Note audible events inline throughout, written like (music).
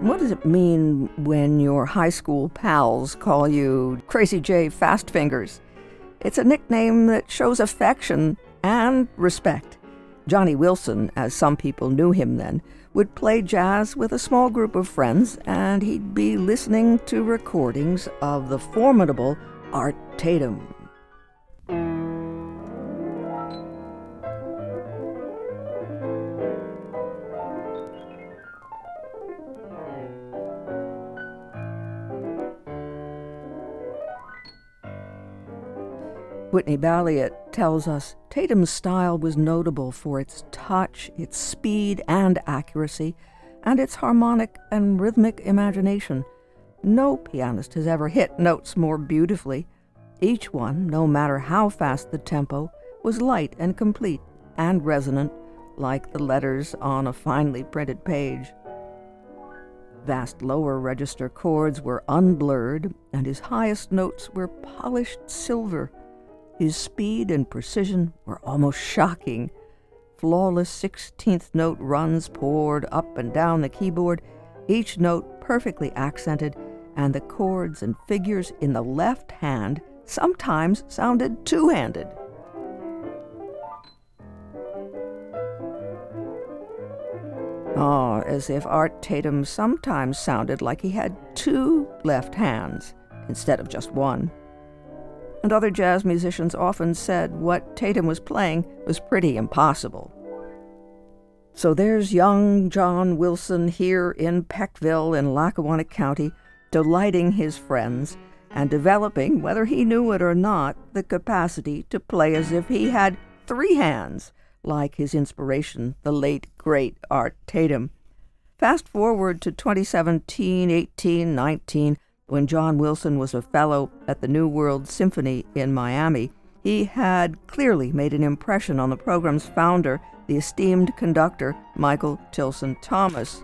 What does it mean when your high school pals call you Crazy J Fast Fingers? It's a nickname that shows affection and respect. Johnny Wilson, as some people knew him then, would play jazz with a small group of friends, and he'd be listening to recordings of the formidable Art Tatum. Whitney Balliett tells us Tatum's style was notable for its touch, its speed and accuracy, and its harmonic and rhythmic imagination. No pianist has ever hit notes more beautifully. Each one, no matter how fast the tempo, was light and complete and resonant, like the letters on a finely printed page. Vast lower register chords were unblurred, and his highest notes were polished silver his speed and precision were almost shocking. Flawless 16th note runs poured up and down the keyboard, each note perfectly accented, and the chords and figures in the left hand sometimes sounded two handed. Ah, oh, as if Art Tatum sometimes sounded like he had two left hands instead of just one and other jazz musicians often said what Tatum was playing was pretty impossible. So there's young John Wilson here in Peckville in Lackawanna County, delighting his friends and developing, whether he knew it or not, the capacity to play as if he had three hands, like his inspiration, the late, great Art Tatum. Fast forward to 2017, 18, 19, when John Wilson was a fellow at the New World Symphony in Miami, he had clearly made an impression on the program's founder, the esteemed conductor Michael Tilson Thomas.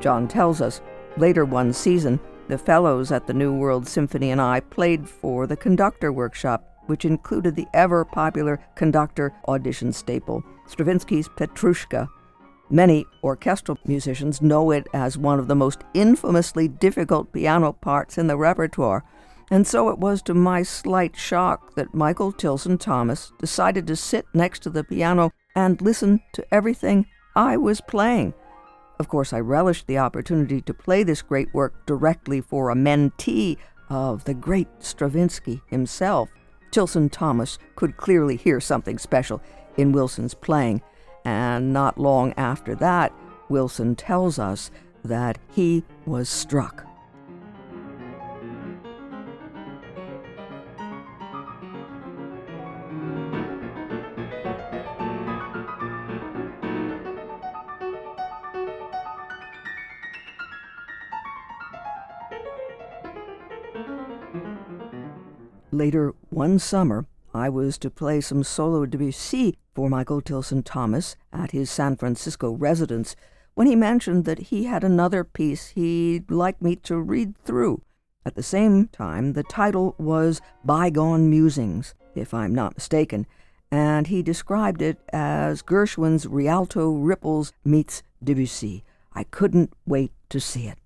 John tells us later one season, the fellows at the New World Symphony and I played for the conductor workshop, which included the ever popular conductor audition staple, Stravinsky's Petrushka, Many orchestral musicians know it as one of the most infamously difficult piano parts in the repertoire, and so it was to my slight shock that Michael Tilson Thomas decided to sit next to the piano and listen to everything I was playing. Of course, I relished the opportunity to play this great work directly for a mentee of the great Stravinsky himself. Tilson Thomas could clearly hear something special in Wilson's playing and not long after that, Wilson tells us that he was struck. Later one summer, I was to play some solo Debussy for Michael Tilson Thomas at his San Francisco residence when he mentioned that he had another piece he'd like me to read through. At the same time, the title was Bygone Musings, if I'm not mistaken, and he described it as Gershwin's Rialto Ripples meets Debussy. I couldn't wait to see it.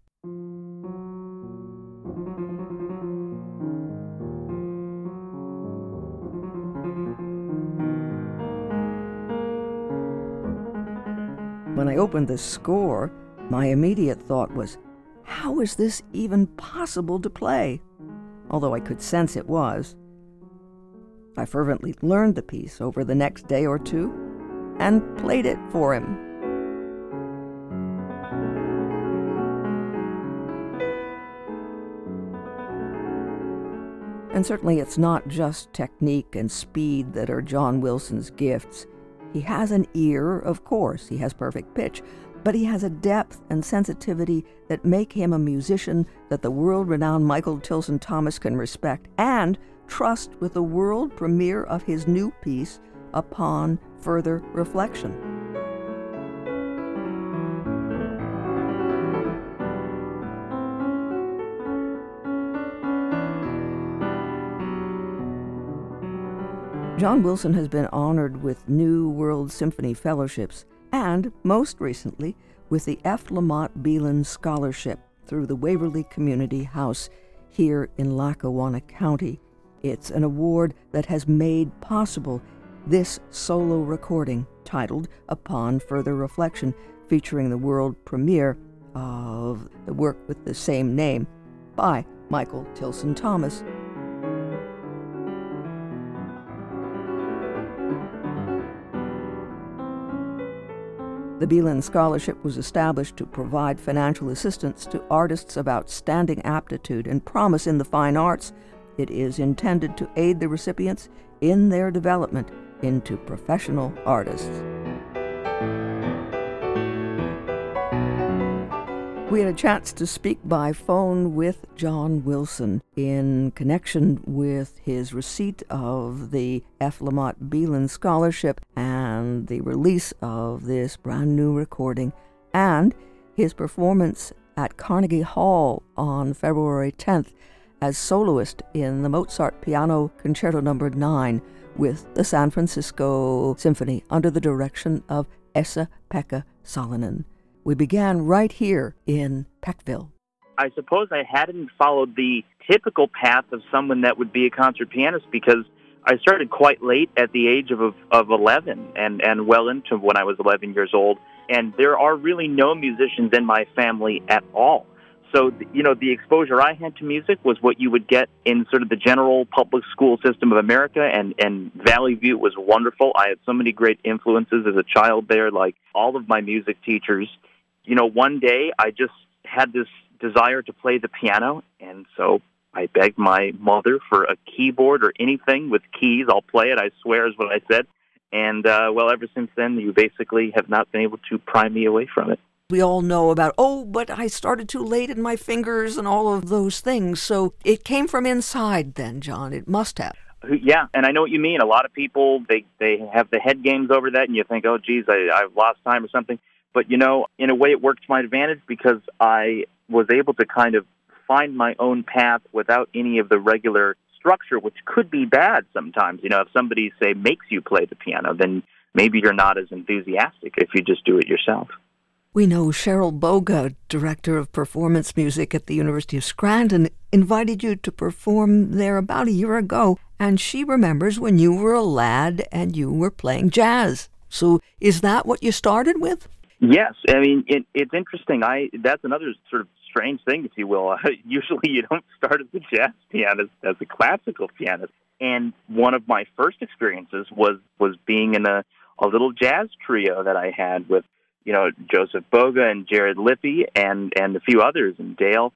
Opened the score, my immediate thought was, how is this even possible to play? Although I could sense it was. I fervently learned the piece over the next day or two and played it for him. And certainly it's not just technique and speed that are John Wilson's gifts. He has an ear, of course, he has perfect pitch, but he has a depth and sensitivity that make him a musician that the world renowned Michael Tilson Thomas can respect and trust with the world premiere of his new piece upon further reflection. John Wilson has been honored with New World Symphony Fellowships and, most recently, with the F. Lammot Belin Scholarship through the Waverly Community House here in Lackawanna County. It's an award that has made possible this solo recording titled Upon Further Reflection, featuring the world premiere of the work with the same name by Michael Tilson Thomas. The Belin Scholarship was established to provide financial assistance to artists of outstanding aptitude and promise in the fine arts. It is intended to aid the recipients in their development into professional artists. We had a chance to speak by phone with John Wilson in connection with his receipt of the F. Lammot Belin Scholarship and the release of this brand new recording and his performance at Carnegie Hall on February 10th as soloist in the Mozart Piano Concerto No. 9 with the San Francisco Symphony under the direction of Esa-Pekka Salonen. We began right here in Peckville. I suppose I hadn't followed the typical path of someone that would be a concert pianist because I started quite late at the age of, of 11 and, and well into when I was 11 years old. And there are really no musicians in my family at all. So, you know, the exposure I had to music was what you would get in sort of the general public school system of America, and, and Valley View was wonderful. I had so many great influences as a child there, like all of my music teachers you know, one day I just had this desire to play the piano, and so I begged my mother for a keyboard or anything with keys. I'll play it, I swear, is what I said. And, uh, well, ever since then, you basically have not been able to pry me away from it. We all know about, oh, but I started too late in my fingers and all of those things. So it came from inside then, John. It must have. Yeah, and I know what you mean. A lot of people they they have the head games over that, and you think, oh, geez, I, I've lost time or something. But, you know, in a way, it worked to my advantage because I was able to kind of find my own path without any of the regular structure, which could be bad sometimes. You know, if somebody, say, makes you play the piano, then maybe you're not as enthusiastic if you just do it yourself. We know Cheryl Boga, director of performance music at the University of Scranton, invited you to perform there about a year ago, and she remembers when you were a lad and you were playing jazz. So, is that what you started with? Yes, I mean it, it's interesting. I that's another sort of strange thing, if you will. (laughs) usually, you don't start as a jazz pianist, as a classical pianist. And one of my first experiences was was being in a a little jazz trio that I had with you know Joseph Boga and Jared Lippy and and a few others and Dale.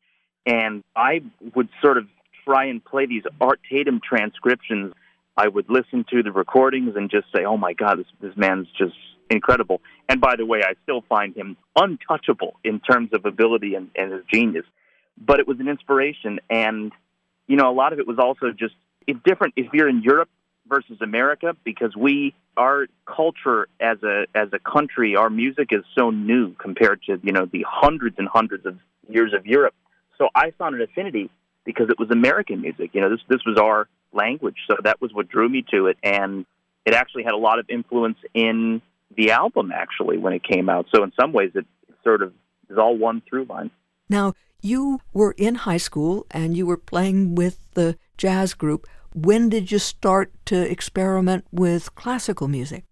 And I would sort of try and play these Art Tatum transcriptions. I would listen to the recordings and just say, "Oh my God, this this man's just incredible. And by the way, I still find him untouchable in terms of ability and, and his genius. But it was an inspiration, and you know, a lot of it was also just it's different if you're in Europe versus America because we our culture as a as a country, our music is so new compared to you know the hundreds and hundreds of years of Europe. So I found an affinity because it was American music. You know, this this was our language, so that was what drew me to it, and it actually had a lot of influence in the album actually when it came out. So in some ways, it sort of is all one through line. Now you were in high school and you were playing with the jazz group. When did you start to experiment with classical music?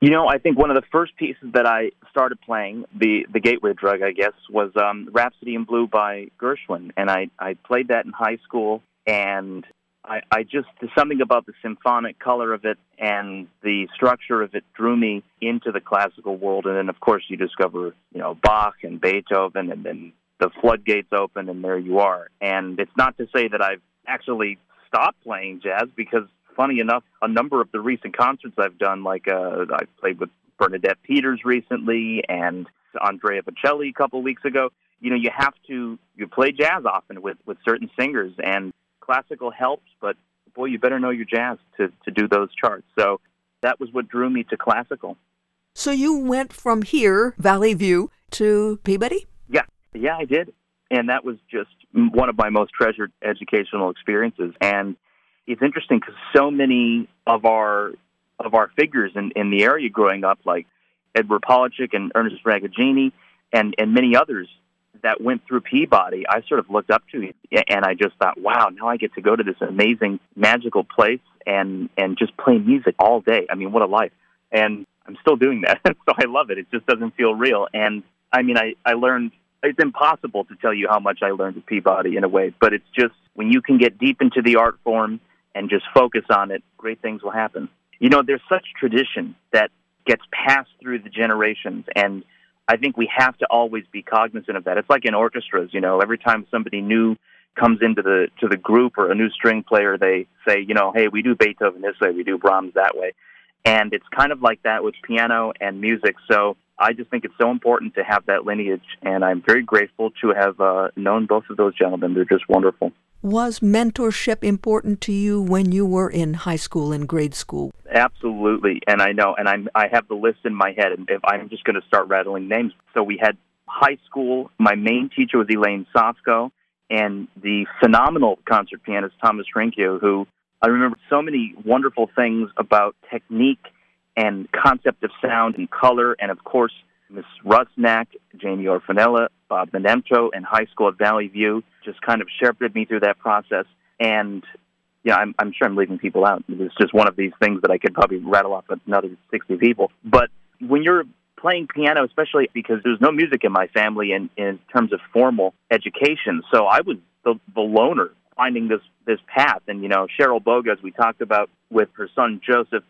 You know, I think one of the first pieces that I started playing, the the gateway drug, I guess, was um, Rhapsody in Blue by Gershwin, and I I played that in high school, and I, I just something about the symphonic color of it and the structure of it drew me into the classical world. And then, of course, you discover you know Bach and Beethoven, and then the floodgates open, and there you are. And it's not to say that I've actually stopped playing jazz because, funny enough, a number of the recent concerts I've done, like uh, I played with Bernadette Peters recently and Andrea Bocelli a couple weeks ago. You know, you have to you play jazz often with with certain singers, and classical helps, but boy, you better know your jazz to, to do those charts. So that was what drew me to classical. So you went from here, Valley View, to Peabody? Yeah, yeah, I did. And that was just one of my most treasured educational experiences. And it's interesting because so many of our of our figures in, in the area growing up, like Edward Polochick and Ernest Ragogini, and and many others that went through Peabody, I sort of looked up to, it and I just thought, wow, now I get to go to this amazing, magical place and and just play music all day. I mean, what a life! And I'm still doing that, (laughs) so I love it. It just doesn't feel real. And I mean, I I learned. It's impossible to tell you how much I learned at Peabody in a way, but it's just when you can get deep into the art form and just focus on it, great things will happen. You know, there's such tradition that gets passed through the generations and I think we have to always be cognizant of that. It's like in orchestras, you know, every time somebody new comes into the to the group or a new string player, they say, you know, hey, we do Beethoven this way, we do Brahms that way. And it's kind of like that with piano and music. So I just think it's so important to have that lineage, and I'm very grateful to have uh, known both of those gentlemen. They're just wonderful. Was mentorship important to you when you were in high school and grade school? Absolutely, and I know, and I'm I have the list in my head, and if I'm just going to start rattling names. So we had high school. My main teacher was Elaine Sosko, and the phenomenal concert pianist Thomas Rinkio, who I remember so many wonderful things about technique and concept of sound and color, and of course Miss Rusnak, Jamie Orfanella, Bob Benemto, and high school at Valley View just kind of shepherded me through that process. And you know, I'm, I'm sure I'm leaving people out. It's just one of these things that I could probably rattle off another 60 people. But when you're playing piano, especially because there's no music in my family in, in terms of formal education, so I was the, the loner finding this this path. And you know, Cheryl Boga, as we talked about with her son Joseph,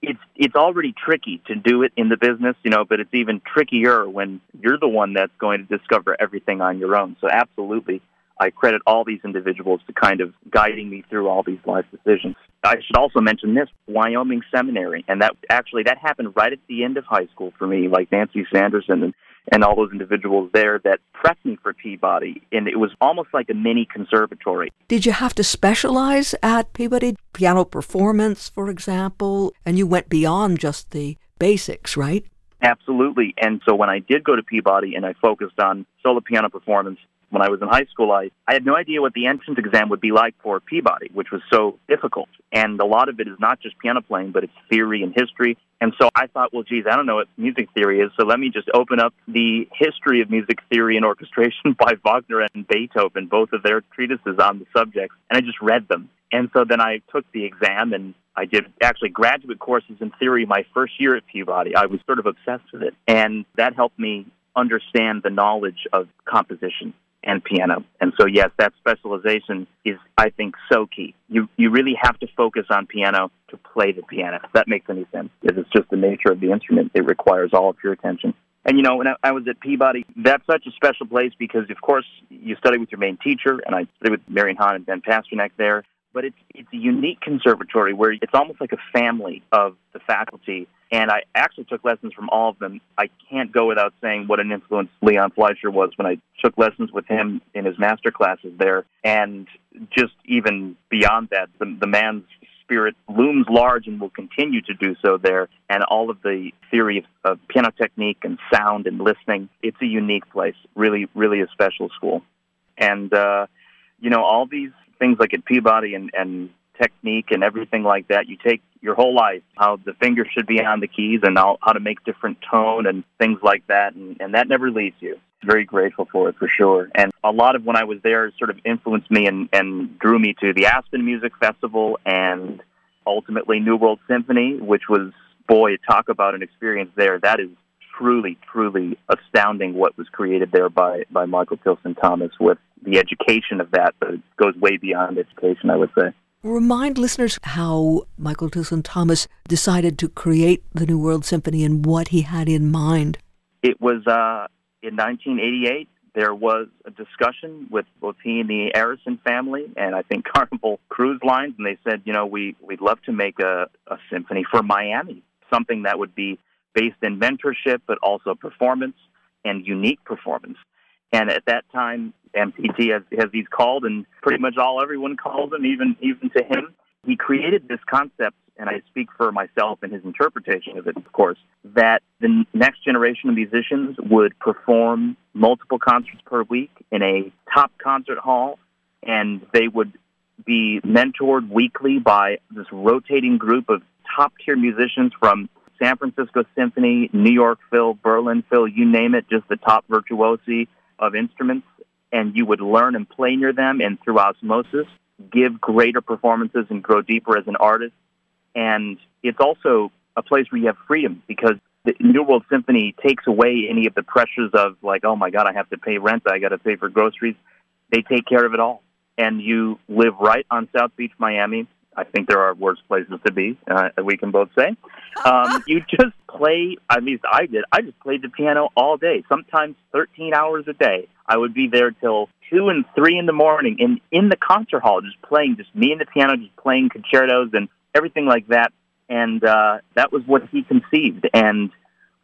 it's it's already tricky to do it in the business, you know, but it's even trickier when you're the one that's going to discover everything on your own. So absolutely, I credit all these individuals to kind of guiding me through all these life decisions. I should also mention this Wyoming Seminary, and that actually that happened right at the end of high school for me, like Nancy Sanderson and and all those individuals there that prepped me for Peabody. And it was almost like a mini conservatory. Did you have to specialize at Peabody? Piano performance, for example, and you went beyond just the basics, right? Absolutely. And so when I did go to Peabody and I focused on solo piano performance, when I was in high school, I, I had no idea what the entrance exam would be like for Peabody, which was so difficult. And a lot of it is not just piano playing, but it's theory and history. And so I thought, well, geez, I don't know what music theory is, so let me just open up the history of music theory and orchestration (laughs) by Wagner and Beethoven, both of their treatises on the subjects, and I just read them. And so then I took the exam and I did actually graduate courses in theory my first year at Peabody. I was sort of obsessed with it. And that helped me understand the knowledge of composition and piano. And so, yes, that specialization is, I think, so key. You you really have to focus on piano to play the piano. If that makes any sense, because it's just the nature of the instrument. It requires all of your attention. And you know, when I was at Peabody, that's such a special place because, of course, you study with your main teacher, and I studied with Marian Hahn and Ben Pasternack there. But it's it's a unique conservatory where it's almost like a family of the faculty and I actually took lessons from all of them. I can't go without saying what an influence Leon Fleisher was when I took lessons with him in his master classes there. And just even beyond that, the, the man's spirit looms large and will continue to do so there. And all of the theory of, of piano technique and sound and listening, it's a unique place. Really, really a special school. And, uh, you know, all these things like at Peabody and, and technique and everything like that. You take your whole life, how the finger should be on the keys and how, how to make different tone and things like that. And, and that never leaves you. Very grateful for it for sure. And a lot of when I was there sort of influenced me and, and drew me to the Aspen Music Festival and ultimately New World Symphony, which was, boy, talk about an experience there. That is truly, truly astounding what was created there by, by Michael Tilson Thomas with the education of that, but it goes way beyond education, I would say. Remind listeners how Michael Tilson Thomas decided to create the New World Symphony and what he had in mind. It was uh, in 1988. There was a discussion with both he and the Arison family, and I think (laughs) Carnival Cruise Lines, and they said, you know, we we'd love to make a, a symphony for Miami, something that would be based in mentorship, but also performance and unique performance. And at that time, MTT has, has these called, and pretty much all everyone calls him, even even to him. He created this concept, and I speak for myself and his interpretation of it, of course, that the next generation of musicians would perform multiple concerts per week in a top concert hall, and they would be mentored weekly by this rotating group of top tier musicians from San Francisco Symphony, New York Phil, Berlin Phil, you name it, just the top virtuosi of instruments. And you would learn and play near them and through osmosis, give greater performances and grow deeper as an artist. And it's also a place where you have freedom because the New World Symphony takes away any of the pressures of like, oh my God, I have to pay rent, I got to pay for groceries. They take care of it all, and you live right on South Beach, Miami. I think there are worse places to be. Uh, we can both say. Um, (laughs) you just play. I mean, I did. I just played the piano all day. Sometimes 13 hours a day. I would be there till two and three in the morning, in in the concert hall, just playing, just me and the piano, just playing concertos and everything like that. And uh, that was what he conceived. And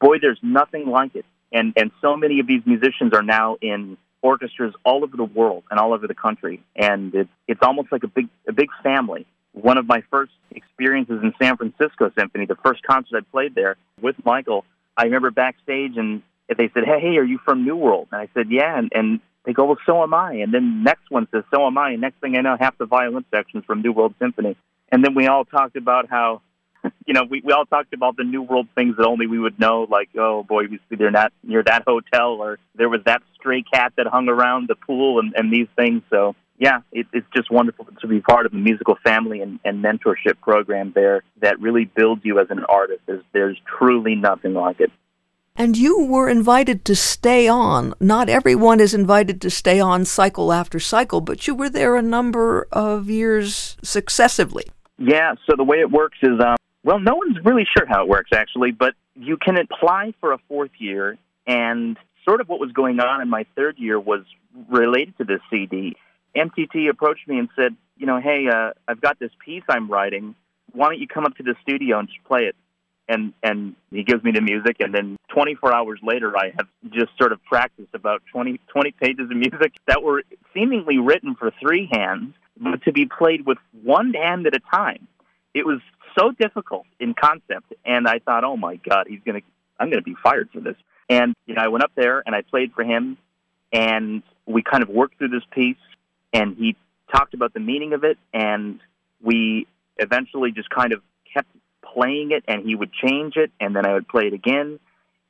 boy, there's nothing like it. And and so many of these musicians are now in orchestras all over the world and all over the country, and it's it's almost like a big a big family one of my first experiences in San Francisco Symphony, the first concert I played there with Michael, I remember backstage and they said, "Hey, hey, are you from New World?" And I said, "Yeah." And, and they go, "Well, so am I." And then next one says, "So am I." And next thing I know, half the violin sections from New World Symphony. And then we all talked about how, (laughs) you know, we we all talked about the New World things that only we would know, like, oh boy, we be there not near that hotel, or there was that stray cat that hung around the pool, and and these things. So yeah, it, it's just wonderful to be part of the musical family and, and mentorship program there that really builds you as an artist. There's, there's truly nothing like it. And you were invited to stay on. Not everyone is invited to stay on cycle after cycle, but you were there a number of years successively. Yeah, so the way it works is, um, well, no one's really sure how it works actually, but you can apply for a fourth year, and sort of what was going on in my third year was related to this CD. MTT approached me and said, you know, hey, uh, I've got this piece I'm writing. Why don't you come up to the studio and play it? And and he gives me the music, and then 24 hours later, I have just sort of practiced about 20 20 pages of music that were seemingly written for three hands, but to be played with one hand at a time. It was so difficult in concept, and I thought, oh my God, he's gonna, I'm gonna be fired for this. And you know, I went up there and I played for him, and we kind of worked through this piece and he talked about the meaning of it, and we eventually just kind of kept playing it, and he would change it, and then I would play it again,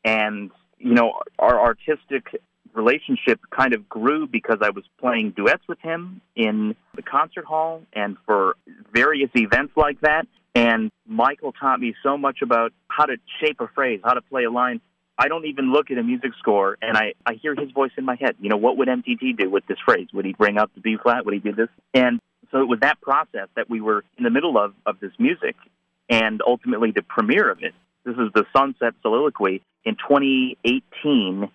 and you know, our artistic relationship kind of grew because I was playing duets with him in the concert hall and for various events like that. And Michael taught me so much about how to shape a phrase, how to play a line. I don't even look at a music score and I, I hear his voice in my head. You know, what would MTT do with this phrase? Would he bring up the B flat? Would he do this? And so it was that process that we were in the middle of, of this music and ultimately the premiere of it. This is the Sunset Soliloquy in 2018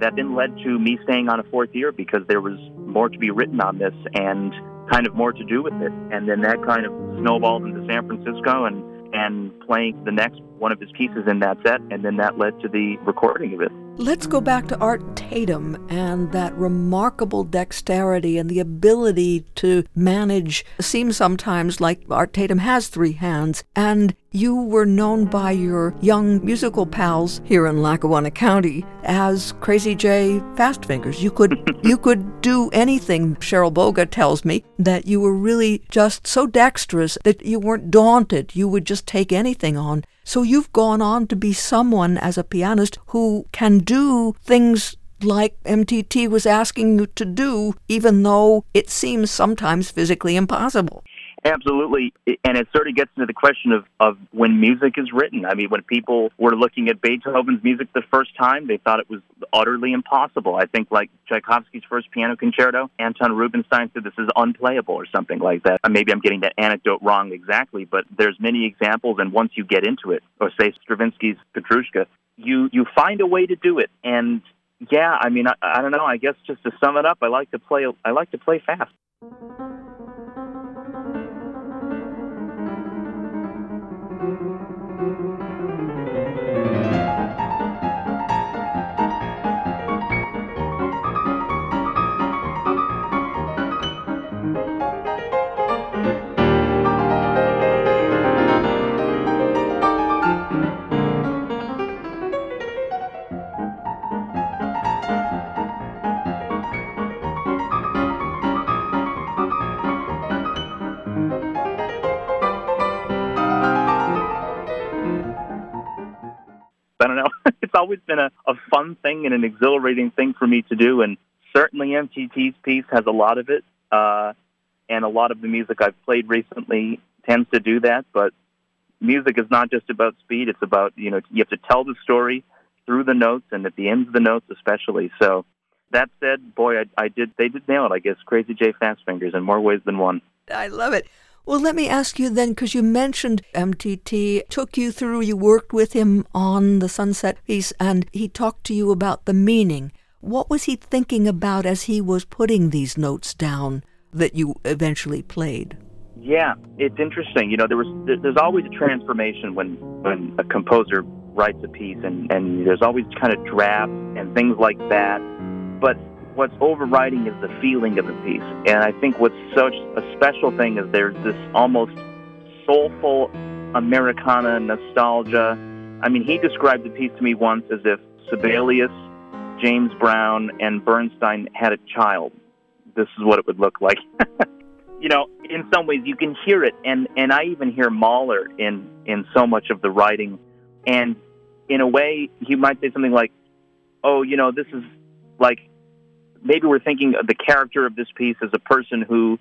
that then led to me staying on a fourth year because there was more to be written on this and kind of more to do with it. And then that kind of snowballed into San Francisco and and playing the next one of his pieces in that set, and then that led to the recording of it. Let's go back to Art Tatum and that remarkable dexterity and the ability to manage. Seems sometimes like Art Tatum has three hands, and you were known by your young musical pals here in Lackawanna County as Crazy J Fast Fingers. You could (laughs) you could do anything. Cheryl Boga tells me that you were really just so dexterous that you weren't daunted. You would just take anything on. So you've gone on to be someone as a pianist who can do things like MTT was asking you to do, even though it seems sometimes physically impossible. Absolutely. And it sort of gets into the question of, of when music is written. I mean, when people were looking at Beethoven's music the first time, they thought it was utterly impossible. I think, like Tchaikovsky's first piano concerto, Anton Rubinstein said this is unplayable or something like that. Uh, maybe I'm getting that anecdote wrong exactly, but there's many examples. And once you get into it, or say Stravinsky's Petrushka, you, you find a way to do it. And yeah, I mean, I, I don't know. I guess just to sum it up, I like to play. I like to play fast. Always been a, a fun thing and an exhilarating thing for me to do. And certainly MTT's piece has a lot of it. Uh, and a lot of the music I've played recently tends to do that. But music is not just about speed. It's about, you know, you have to tell the story through the notes and at the ends of the notes especially. So that said, boy, I, I did, they did nail it, I guess, Crazy J Fastfingers in more ways than one. I love it. Well, let me ask you then, because you mentioned MTT took you through, you worked with him on the Sunset piece, and he talked to you about the meaning. What was he thinking about as he was putting these notes down that you eventually played? Yeah, it's interesting. You know, there was there's always a transformation when when a composer writes a piece, and and there's always kind of drafts and things like that. But what's overriding is the feeling of the piece. And I think what's such a special thing is there's this almost soulful Americana nostalgia. I mean, he described the piece to me once as if Sibelius, James Brown, and Bernstein had a child. This is what it would look like. (laughs) you know, in some ways you can hear it, and and I even hear Mahler in in so much of the writing, and in a way he might say something like, "Oh, you know, this is like maybe we're thinking of the character of this piece as a person who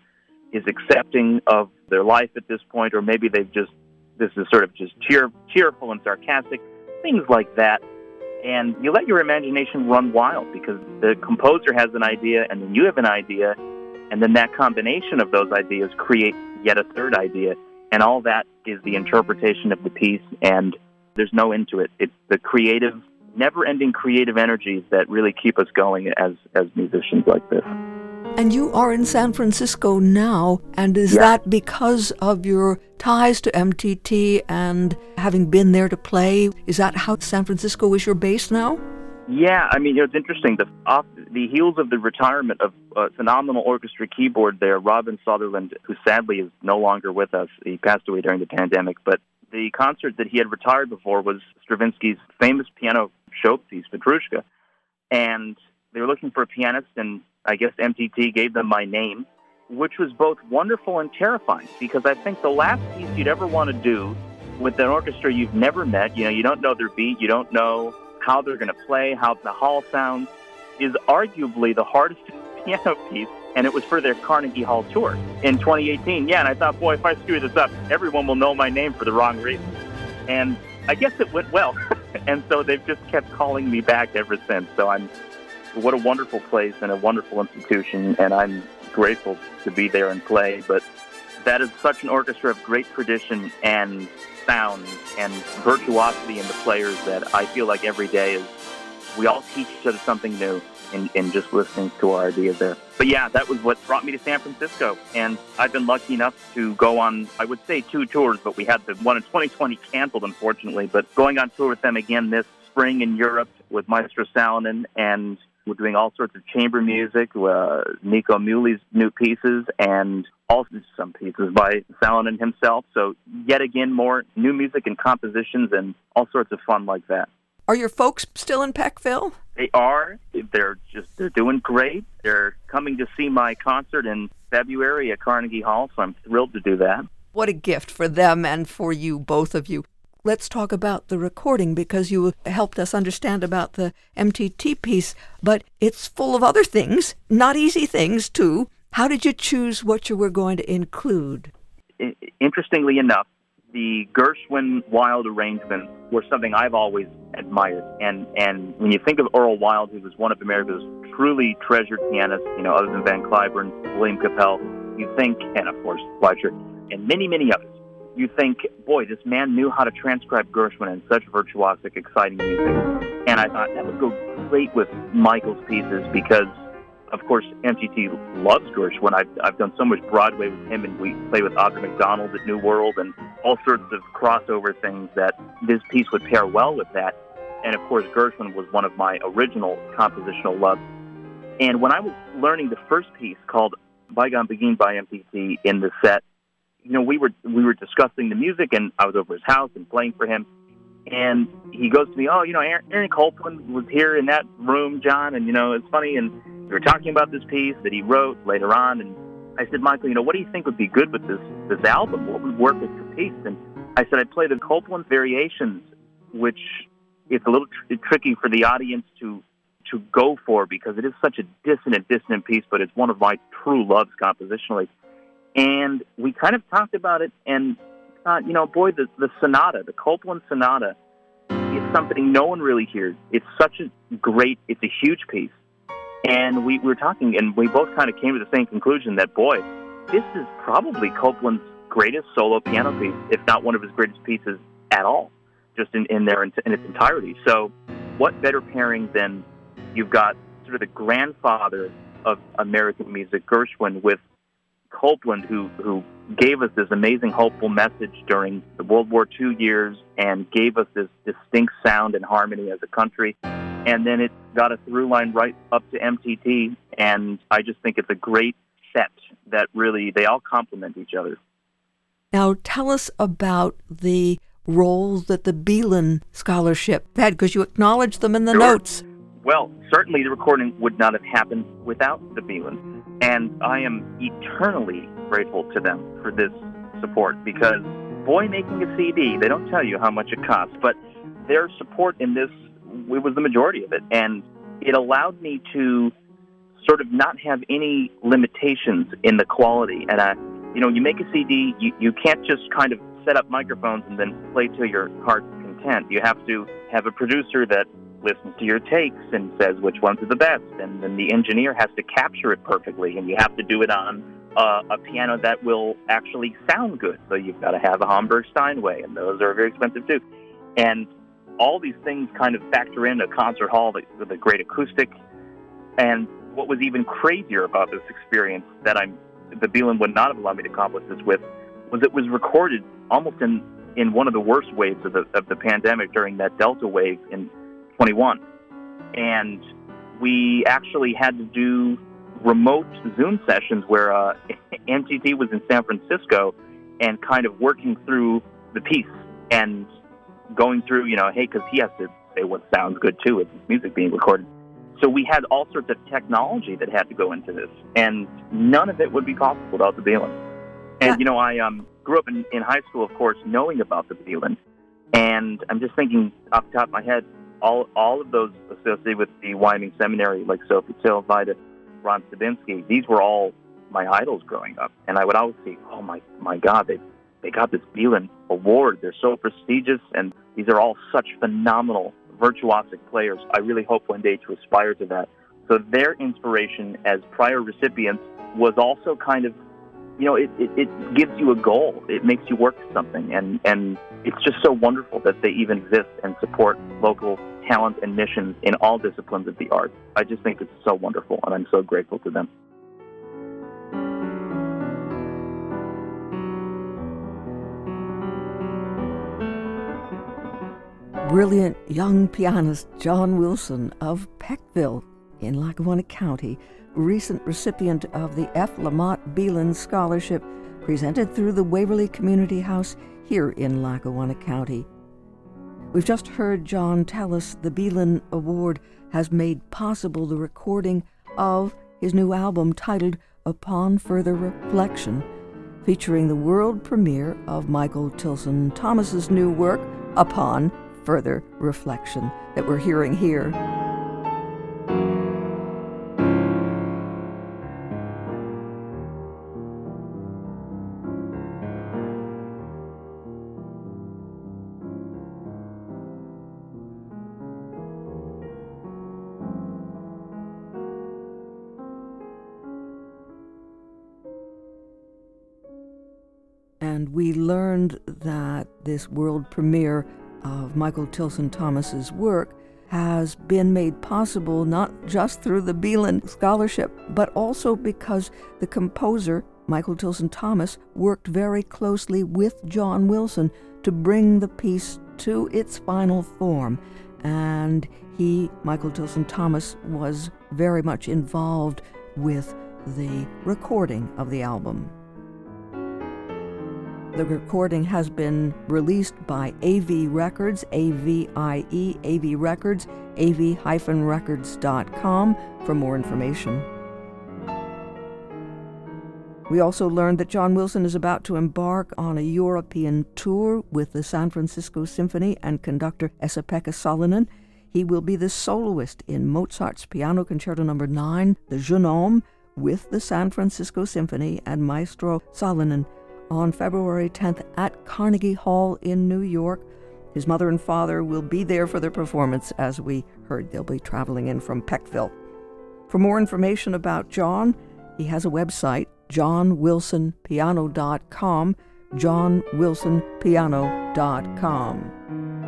is accepting of their life at this point, or maybe they've just this is sort of just cheer, cheerful and sarcastic, things like that. And you let your imagination run wild because the composer has an idea, and then you have an idea, and then that combination of those ideas create yet a third idea, and all that is the interpretation of the piece, and there's no end to it. It's the creative never-ending creative energies that really keep us going as as musicians like this. And you are in San Francisco now, and is yeah. that because of your ties to MTT and having been there to play? Is that how San Francisco is your base now? Yeah, I mean, you know, it's interesting. The off the heels of the retirement of a phenomenal orchestra keyboard there, Robin Sutherland, who sadly is no longer with us. He passed away during the pandemic, but the concert that he had retired before was Stravinsky's famous piano showpiece, Petrushka. And they were looking for a pianist, and I guess MTT gave them my name, which was both wonderful and terrifying because I think the last piece you'd ever want to do with an orchestra you've never met, you know, you don't know their beat, you don't know how they're going to play, how the hall sounds, is arguably the hardest (laughs) piano piece. And it was for their Carnegie Hall tour in 2018. Yeah, and I thought, boy, if I screw this up, everyone will know my name for the wrong reason. And I guess it went well. (laughs) and so they've just kept calling me back ever since. So I'm, what a wonderful place and a wonderful institution, and I'm grateful to be there and play. But that is such an orchestra of great tradition and sound and virtuosity in the players that I feel like every day is we all teach each other something new in, in just listening to our ideas there. But yeah, that was what brought me to San Francisco. And I've been lucky enough to go on, I would say two tours, but we had the one in 2020 canceled, unfortunately. But going on tour with them again this spring in Europe with Maestro Salonen and we're doing all sorts of chamber music, uh, Nico Muhly's new pieces, and also some pieces by Salonen himself. So yet again, more new music and compositions and all sorts of fun like that. Are your folks still in Peckville? They are. They're just they're doing great. They're coming to see my concert in February at Carnegie Hall, so I'm thrilled to do that. What a gift for them and for you, both of you. Let's talk about the recording because you helped us understand about the MTT piece, but it's full of other things, not easy things, too. How did you choose what you were going to include? Interestingly enough, the Gershwin Wild arrangements were something I've always admired. And and when you think of Earl Wild, who was one of America's truly treasured pianists, you know, other than Van Cliburn, William Kapell, you think, and of course Fleisher, and many, many others, you think, boy, this man knew how to transcribe Gershwin in such virtuosic, exciting music. And I thought that would go great with Michael's pieces because of course, MTT loves Gershwin. I've, I've done so much Broadway with him, and we play with Audra McDonald at New World and all sorts of crossover things that this piece would pair well with that. And of course, Gershwin was one of my original compositional loves. And when I was learning the first piece called Bygone Begin by MTT in the set, you know, we were we were discussing the music, and I was over his house and playing for him. And he goes to me, "Oh, you know, Aaron, Aaron Copland was here in that room, John, and you know, it's funny." And we were talking about this piece that he wrote later on, and I said, Michael, you know, what do you think would be good with this this album? What would work with your piece? And I said, I'd play the Copland Variations, which it's a little tr- tricky for the audience to to go for because it is such a dissonant, dissonant piece, but it's one of my true loves compositionally. And we kind of talked about it, and thought, you know, boy, the the sonata, the Copland sonata, is something no one really hears. It's such a great, it's a huge piece, and we, we were talking, and we both kind of came to the same conclusion that, boy, this is probably Copland's greatest solo piano piece, if not one of his greatest pieces at all, just in, in their in its entirety. So, what better pairing than you've got sort of the grandfather of American music, Gershwin, with Copland, who who gave us this amazing, hopeful message during the World War II years, and gave us this distinct sound and harmony as a country. And then it got a through line right up to MTT, and I just think it's a great set that really they all complement each other. Now, tell us about the roles that the Belin Scholarship had, because you acknowledged them in the sure. notes. Well, certainly the recording would not have happened without the Belin, and I am eternally grateful to them for this support because, boy, making a CD, they don't tell you how much it costs, but their support in this it was the majority of it, and it allowed me to sort of not have any limitations in the quality. And I, you know, you make a CD, you, you can't just kind of set up microphones and then play to your heart's content. You have to have a producer that listens to your takes and says which ones are the best, and then the engineer has to capture it perfectly, and you have to do it on uh, a piano that will actually sound good. So you've got to have a Hamburg Steinway, and those are very expensive too. And all these things kind of factor in a concert hall with a great acoustic. And what was even crazier about this experience that I'm the Belin would not have allowed me to accomplish this with was it was recorded almost in in one of the worst waves of the of the pandemic during that Delta wave in 21, and we actually had to do remote Zoom sessions where uh, (laughs) MTT was in San Francisco and kind of working through the piece and going through, you know, hey, because he has to say what sounds good too with music being recorded. So we had all sorts of technology that had to go into this, and none of it would be possible without the Belin. And yeah. you know, I um, grew up in, in high school, of course, knowing about the Belin, and I'm just thinking off the top of my head, all all of those associated with the Wyoming Seminary, like Sophie Till, Vida, Ron Stabinsky, these were all my idols growing up, and I would always see, oh my my God, they they got this Belin award. They're so prestigious, and these are all such phenomenal virtuosic players. I really hope one day to aspire to that. So their inspiration as prior recipients was also kind of, you know, it, it, it gives you a goal. It makes you work something. And, and it's just so wonderful that they even exist and support local talent and missions in all disciplines of the arts. I just think it's so wonderful, and I'm so grateful to them. Brilliant young pianist John Wilson of Peckville in Lackawanna County, recent recipient of the F. Lammot Belin Scholarship presented through the Waverly Community House here in Lackawanna County. We've just heard John tell us the Belin Award has made possible the recording of his new album titled Upon Further Reflection, featuring the world premiere of Michael Tilson Thomas's new work, Upon further reflection that we're hearing here. and we learned that this world premiere of Michael Tilson Thomas's work has been made possible not just through the Belin Scholarship, but also because the composer, Michael Tilson Thomas, worked very closely with John Wilson to bring the piece to its final form. And he, Michael Tilson Thomas, was very much involved with the recording of the album. The recording has been released by Avie Records, A-V-I-E, Avie Records, avie-records.com for more information. We also learned that John Wilson is about to embark on a European tour with the San Francisco Symphony and conductor Esa-Pekka Salonen. He will be the soloist in Mozart's Piano Concerto No. 9, the Jeune Homme, with the San Francisco Symphony and Maestro Salonen on February 10th at Carnegie Hall in New York. His mother and father will be there for the performance, as we heard they'll be traveling in from Peckville. For more information about John, he has a website, johnwilsonpiano.com, johnwilsonpiano.com.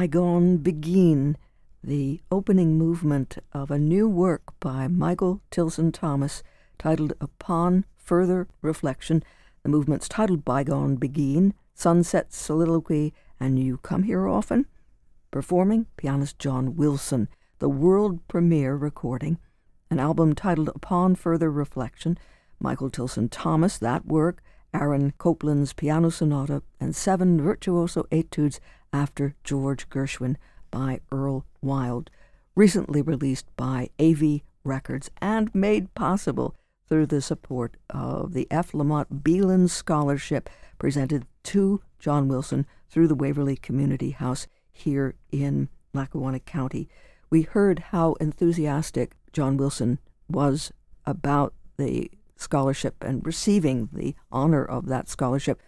Bygone Begin, the opening movement of a new work by Michael Tilson Thomas titled Upon Further Reflection. The movement's titled Bygone Begin, Sunset Soliloquy, and You Come Here Often? Performing pianist John Wilson, the world premiere recording, an album titled Upon Further Reflection, Michael Tilson Thomas, that work, Aaron Copland's Piano Sonata, and seven virtuoso etudes after George Gershwin by Earl Wild, recently released by Avie Records and made possible through the support of the F. Lammot Belin Scholarship presented to John Wilson through the Waverly Community House here in Lackawanna County. We heard how enthusiastic John Wilson was about the scholarship and receiving the honor of that scholarship.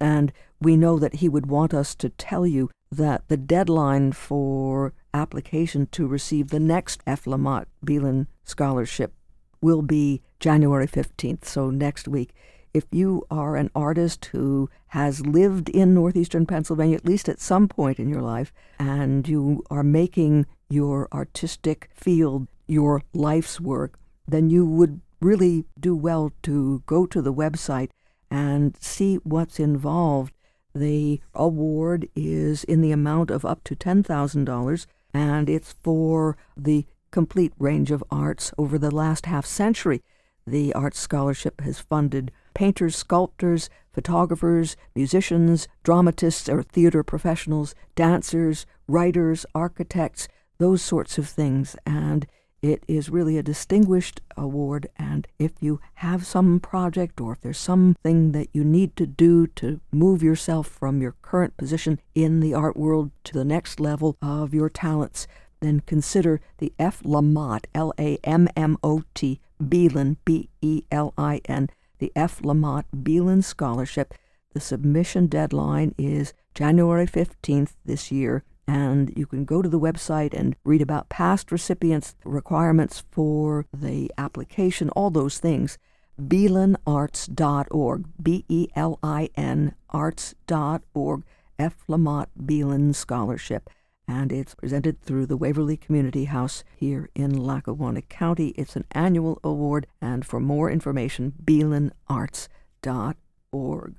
And we know that he would want us to tell you that the deadline for application to receive the next F. Lammot Belin Scholarship will be January 15th, so next week. If you are an artist who has lived in northeastern Pennsylvania, at least at some point in your life, and you are making your artistic field your life's work, then you would really do well to go to the website and see what's involved. The award is in the amount of up to $10,000, and it's for the complete range of arts over the last half century. The Arts Scholarship has funded painters, sculptors, photographers, musicians, dramatists or theater professionals, dancers, writers, architects, those sorts of things. And it is really a distinguished award, and if you have some project or if there's something that you need to do to move yourself from your current position in the art world to the next level of your talents, then consider the F. Lammot, L A M M O T, Belin, B E L I N, the F. Lammot Belin Scholarship. The submission deadline is January 15th this year and you can go to the website and read about past recipients, requirements for the application, all those things. BelinArts.org, B E L I N arts.org, F. Lammot Belin Scholarship. And it's presented through the Waverly Community House here in Lackawanna County. It's an annual award, and for more information, BelinArts.org.